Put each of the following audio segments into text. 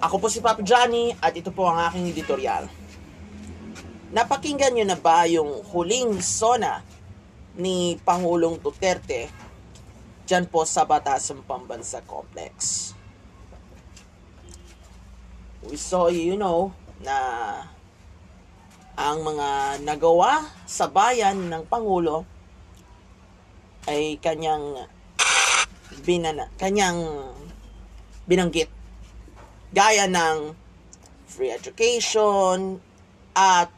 Ako po si Papa Johnny at ito po ang aking editorial. Napakinggan nyo na ba yung huling sona ni Pangulong Duterte dyan po sa Batasan Pambansa Complex? We saw, you know, na ang mga nagawa sa bayan ng Pangulo ay kanyang binana, kanyang binanggit gaya ng free education at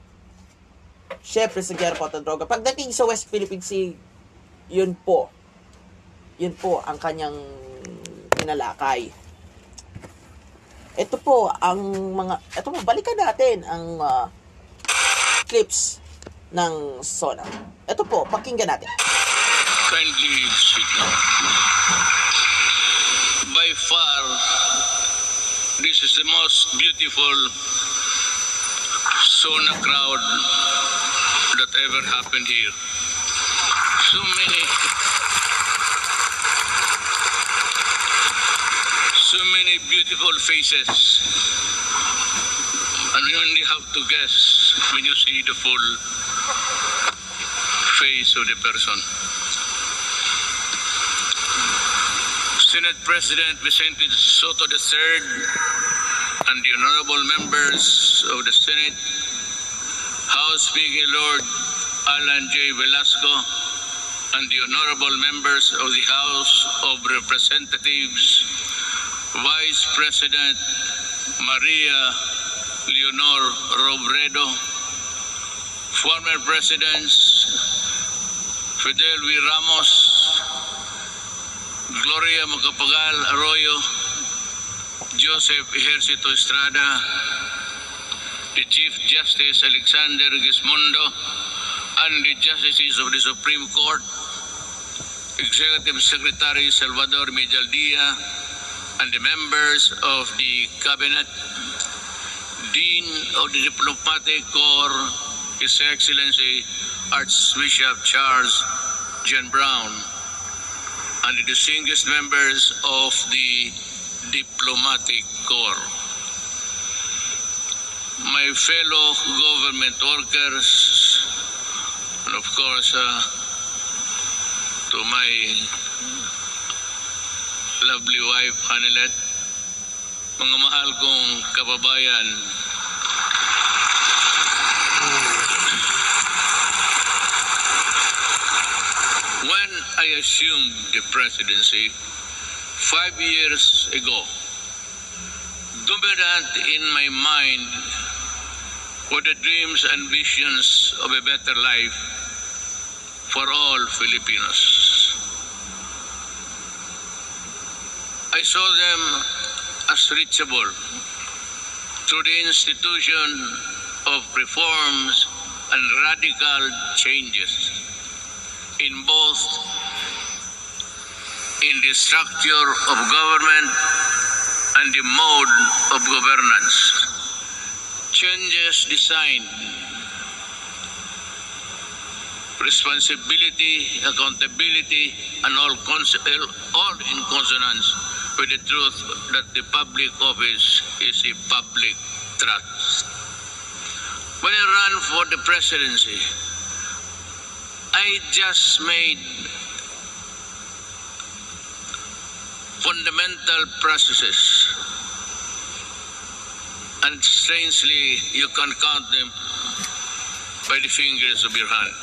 syempre sa gera at droga. Pagdating sa West Philippine Sea, yun po. Yun po ang kanyang pinalakay. Ito po ang mga ito po balikan natin ang uh, clips ng Sona. Ito po, pakinggan natin. Kindly speak. By far, this is the most beautiful sauna crowd that ever happened here. So many, so many beautiful faces. And you only have to guess when you see the full face of the person. Senate President Vicente Sotto III and the honorable members of the Senate, House Speaker Lord Allan Jay Velasco, and the honorable members of the House of Representatives, Vice President Maria Leonor Robredo, former Presidents Fidel V. Ramos, Gloria Macapagal Arroyo, Joseph Ejercito Estrada, the Chief Justice Alexander Gesmundo, and the Justices of the Supreme Court, Executive Secretary Salvador Medialdea, and the members of the Cabinet, Dean of the Diplomatic Corps, His Excellency Archbishop Charles John Brown, and the distinguished members of the Diplomatic Corps. My fellow government workers, and of course, uh, to my lovely wife, Hanilet, mga mahal kong kababayan, I assumed the presidency five years ago, dominant in my mind were the dreams and visions of a better life for all Filipinos. I saw them as reachable through the institution of reforms and radical changes in both in the structure of government and the mode of governance. Changes designed responsibility, accountability, and all, all in consonance with the truth that the public office is a public trust. When I ran for the presidency, I just made fundamental processes. And strangely, you can count them by the fingers of your hand.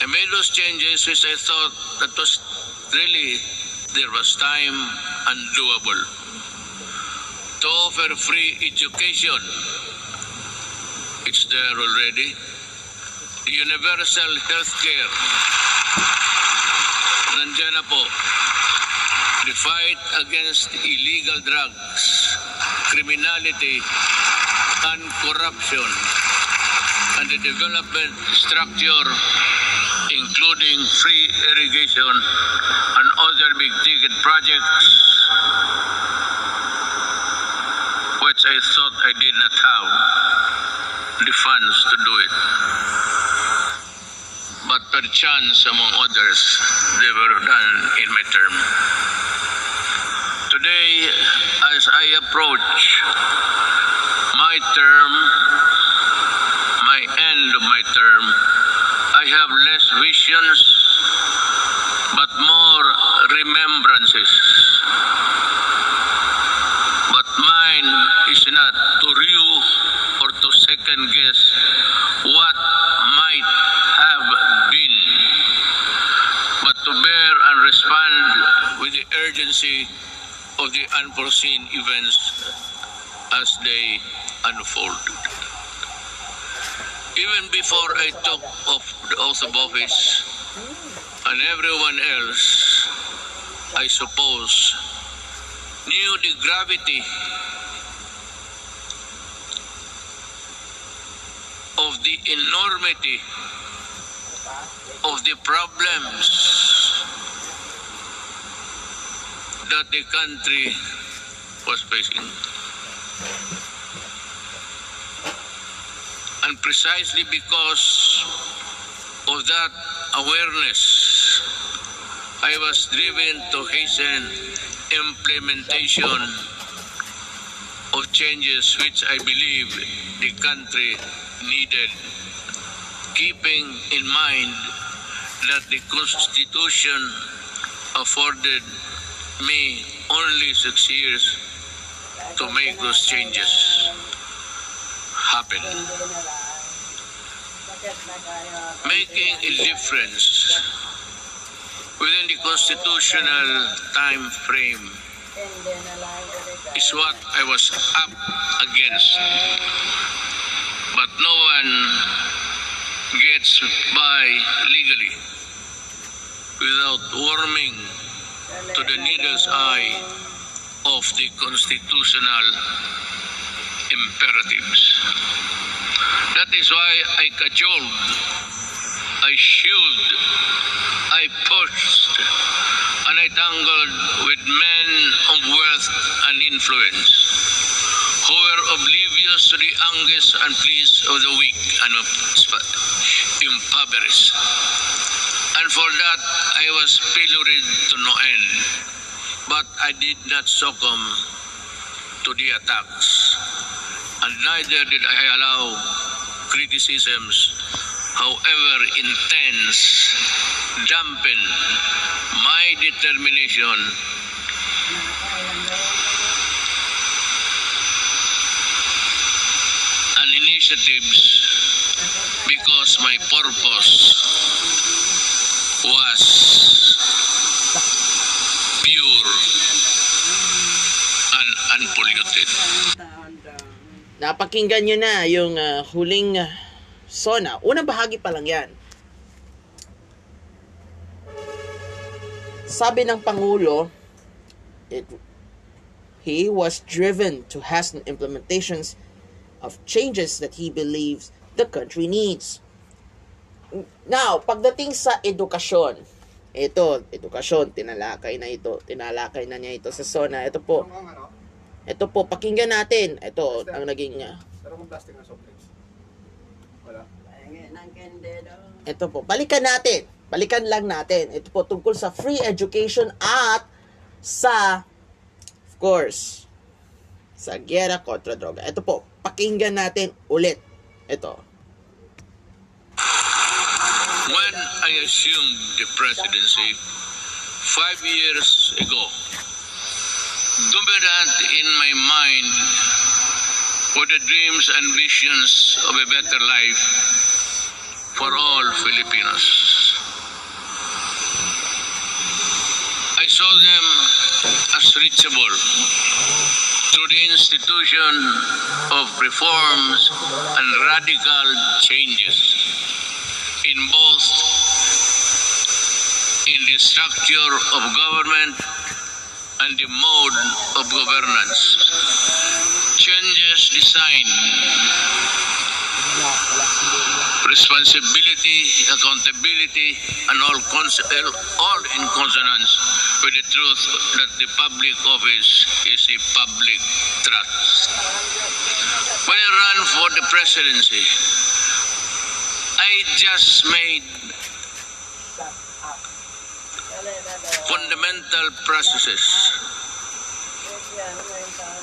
I made those changes which I thought that was really, there was time and doable. To offer free education, it's there already. Universal health care, nandiyan na po. The fight against illegal drugs, criminality, and corruption, and the development structure, including free irrigation and other big-ticket projects, which I thought I did not have the funds to do it. But perchance, among others, they were done in my term. Today, as I approach my term, my end of my term, I have less visions but more remembrances. But mine is not to review or to second guess what might have been, but to bear and respond with the urgency of the unforeseen events as they unfolded. Even before I took off the oath of office, and everyone else, I suppose, knew the gravity of the enormity of the problems that the country was facing. And precisely because of that awareness, I was driven to hasten implementation of changes which I believe the country needed, keeping in mind that the Constitution afforded me only six years to make those changes happen. Making a difference within the constitutional time frame is what I was up against. But no one gets by legally without warming to the needle's eye of the constitutional imperatives. That is why I cajoled, I shielded, I pushed, and I tangled with men of wealth and influence who were oblivious to the angst and pleas of the weak and impoverished. And for that, I was pilloried to no end. But I did not succumb to the attacks. And neither did I allow criticisms, however intense, dampen my determination and initiatives because my purpose was pure and unpolluted. Napakinggan nyo na yung ah, huling ah, SONA. Unang bahagi pa lang yan. Sabi ng Pangulo, it, he was driven to hasten implementations of changes that he believes the country needs. Now, pagdating sa edukasyon, ito, edukasyon, tinalakay na ito, tinalakay na niya ito sa SONA. Ito po, Ano ito po, pakinggan natin. Ito, ang naging, ah, Pero kung plastic na soft drinks. Wala. ito po, balikan natin. Balikan lang natin. Ito po, tungkol sa free education at sa, of course, sa gera kontra droga. Ito po, pakinggan natin ulit. Ito. When I assumed the presidency five years ago, dominant in my mind were the dreams and visions of a better life for all Filipinos. I saw them as reachable through the institution of reforms and radical changes in both in the structure of government and the mode of governance. Changes designed responsibility, accountability, and all, all in consonance with the truth that the public office is a public trust. When I ran for the presidency, I just made fundamental processes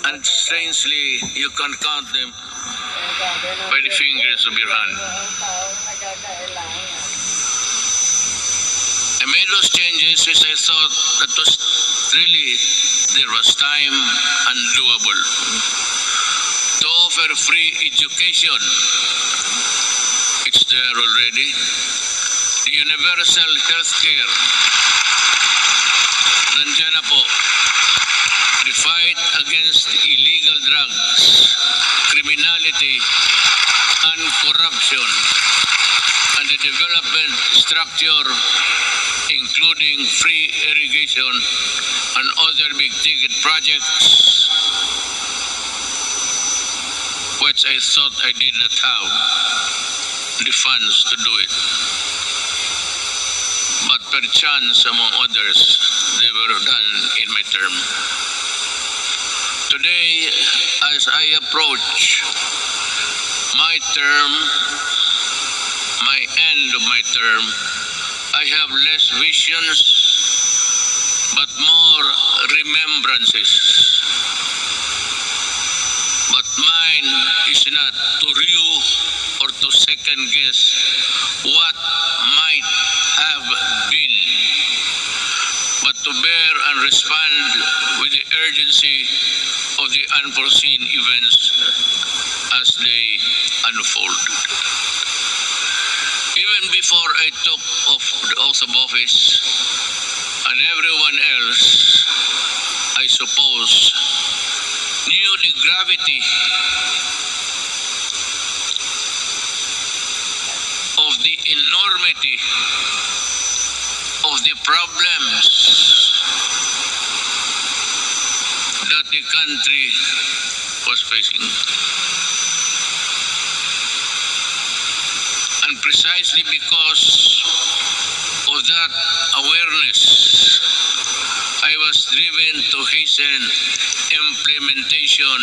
and strangely, you can count them by the fingers of your hand. I made those changes which I thought that was really there was time and doable to offer free education. There already. The universal health care. Nandiyan na po. The fight against illegal drugs, criminality, and corruption, and the development structure, including free irrigation and other big-ticket projects, which I thought I did not have the funds to do it. But perchance, among others, they were done in my term. Today, as I approach my term, my end of my term, I have less visions, but more remembrances. Mine is not to review or to second guess what might have been, but to bear and respond with the urgency of the unforeseen events as they unfold. Even before I took off the oath of office, and everyone else, I suppose, gravity of the enormity of the problems that the country was facing. And precisely because of that awareness, I was driven to hasten implementation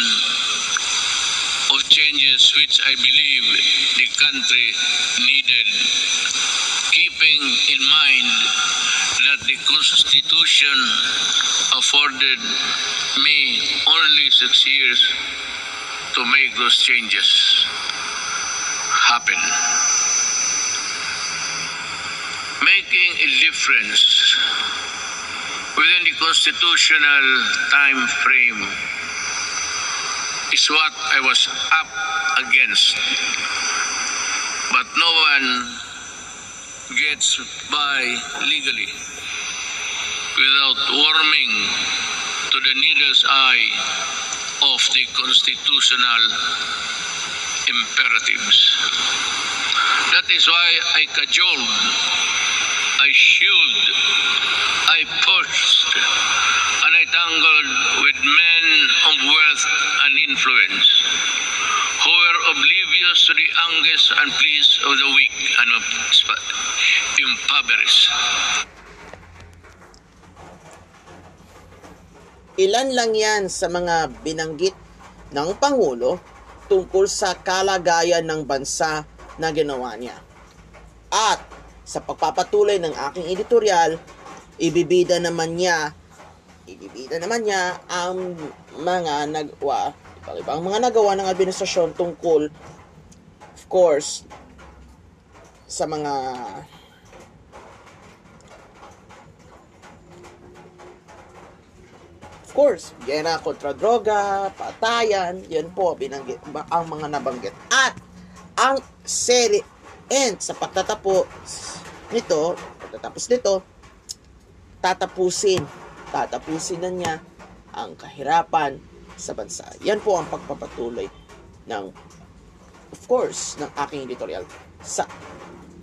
of changes which I believe the country needed, keeping in mind that the Constitution afforded me only six years to make those changes happen. Making a difference within the constitutional time frame is what I was up against. But no one gets by legally without warming to the needle's eye of the constitutional imperatives. That is why I cajoled, I shielded, I pushed, and I tangled with men of wealth and influence who were oblivious to the angers and pleas of the weak and impoverished. Ilan lang yan sa mga binanggit ng Pangulo tungkol sa kalagayan ng bansa na ginawa niya. At sa pagpapatuloy ng aking editorial, ibibida naman niya ibibida naman niya ang mga nagwa ibang mga nagawa ng administrasyon tungkol of course sa mga Of course, gera kontra droga, patayan, yan po binanggit ang mga nabanggit. At ang seri and sa pagtatapos nito, pagtatapos nito, tatapusin, tatapusin na niya ang kahirapan sa bansa. Yan po ang pagpapatuloy ng of course, ng aking editorial sa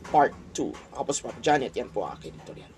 part 2. Ako po si Prof. Janet, yan po ang aking editorial.